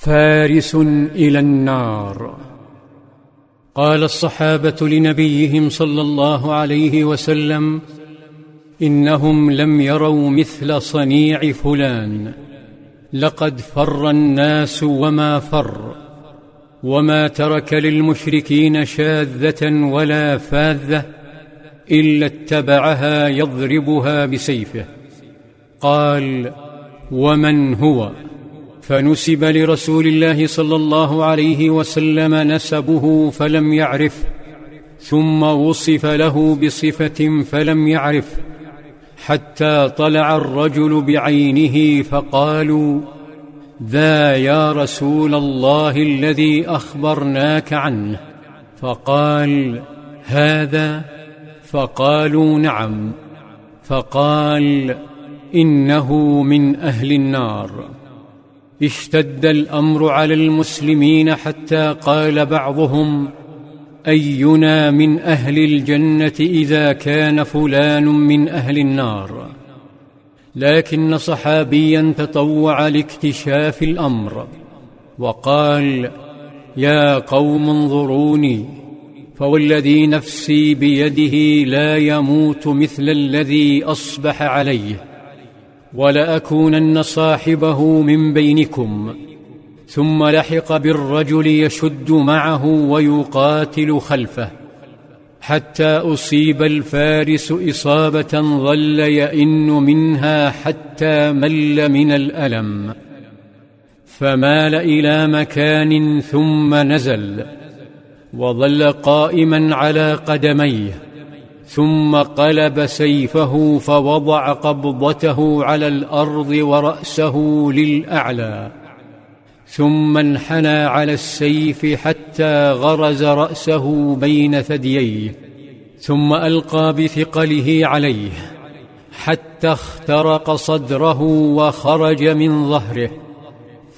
فارس إلى النار. قال الصحابة لنبيهم صلى الله عليه وسلم إنهم لم يروا مثل صنيع فلان. لقد فر الناس وما فر وما ترك للمشركين شاذة ولا فاذة إلا اتبعها يضربها بسيفه. قال ومن هو؟ فنسب لرسول الله صلى الله عليه وسلم نسبه فلم يعرف ثم وصف له بصفة فلم يعرف حتى طلع الرجل بعينه فقالوا ذا يا رسول الله الذي أخبرناك عنه؟ فقال هذا؟ فقالوا نعم. فقال إنه من أهل النار. اشتد الأمر على المسلمين حتى قال بعضهم أينا من أهل الجنة إذا كان فلان من أهل النار؟ لكن صحابيا تطوع لاكتشاف الأمر وقال يا قوم انظروني فوالذي نفسي بيده لا يموت مثل الذي أصبح عليه. ولأكونن صاحبه من بينكم ثم لحق بالرجل يشد معه ويقاتل خلفه حتى أصيب الفارس إصابة ظل يئن منها حتى مل من الألم. فمال إلى مكان ثم نزل وظل قائما على قدميه. ثم قلب سيفه فوضع قبضته على الأرض ورأسه للأعلى. ثم انحنى على السيف حتى غرز رأسه بين ثدييه. ثم ألقى بثقله عليه حتى اخترق صدره وخرج من ظهره.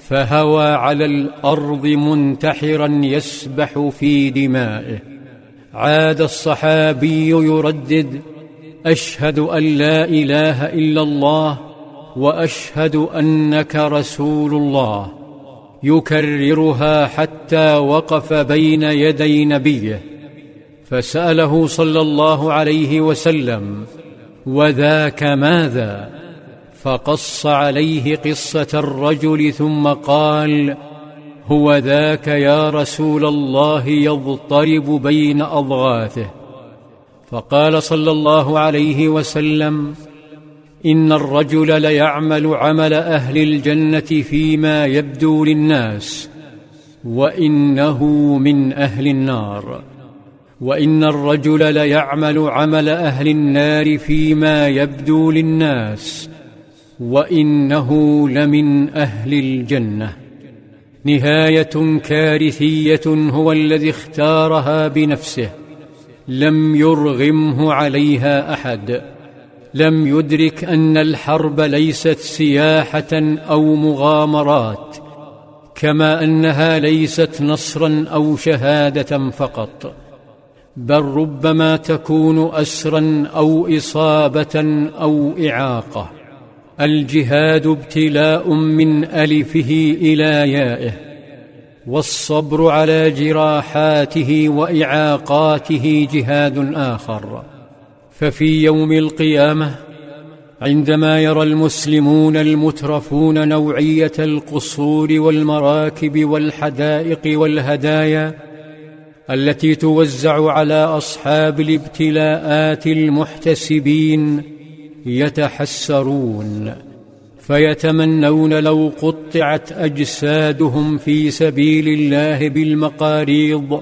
فهوى على الأرض منتحرا يسبح في دمائه. عاد الصحابي يردد أشهد أن لا إله إلا الله وأشهد أنك رسول الله. يكررها حتى وقف بين يدي نبيه. فسأله صلى الله عليه وسلم وذاك ماذا؟ فقص عليه قصة الرجل ثم قال هو ذاك يا رسول الله يضطرب بين أضغاثه. فقال صلى الله عليه وسلم إن الرجل ليعمل عمل أهل الجنة فيما يبدو للناس وإنه من أهل النار. وإن الرجل ليعمل عمل أهل النار فيما يبدو للناس وإنه لمن أهل الجنة. نهاية كارثية هو الذي اختارها بنفسه. لم يرغمه عليها أحد. لم يدرك أن الحرب ليست سياحة أو مغامرات كما أنها ليست نصرا أو شهادة فقط. بل ربما تكون اسرا أو إصابة أو إعاقة. الجهاد ابتلاء من ألفه إلى يائه والصبر على جراحاته وإعاقاته جهاد آخر. ففي يوم القيامة عندما يرى المسلمون المترفون نوعية القصور والمراكب والحدائق والهدايا التي توزع على أصحاب الابتلاءات المحتسبين يتحسرون فيتمنون لو قطعت أجسادهم في سبيل الله بالمقاريض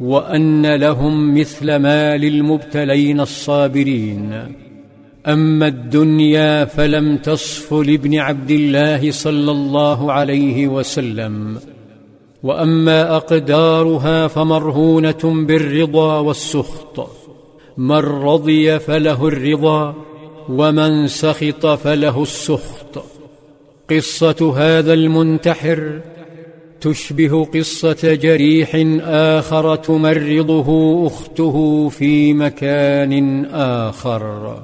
وأن لهم مثل ما للمبتلين الصابرين. أما الدنيا فلم تصف لابن عبد الله صلى الله عليه وسلم. وأما أقدارها فمرهونة بالرضا والسخط. من رضي فله الرضا ومن سخط فله السخط. قصة هذا المنتحر تشبه قصة جريح آخر تمرضه أخته في مكان آخر.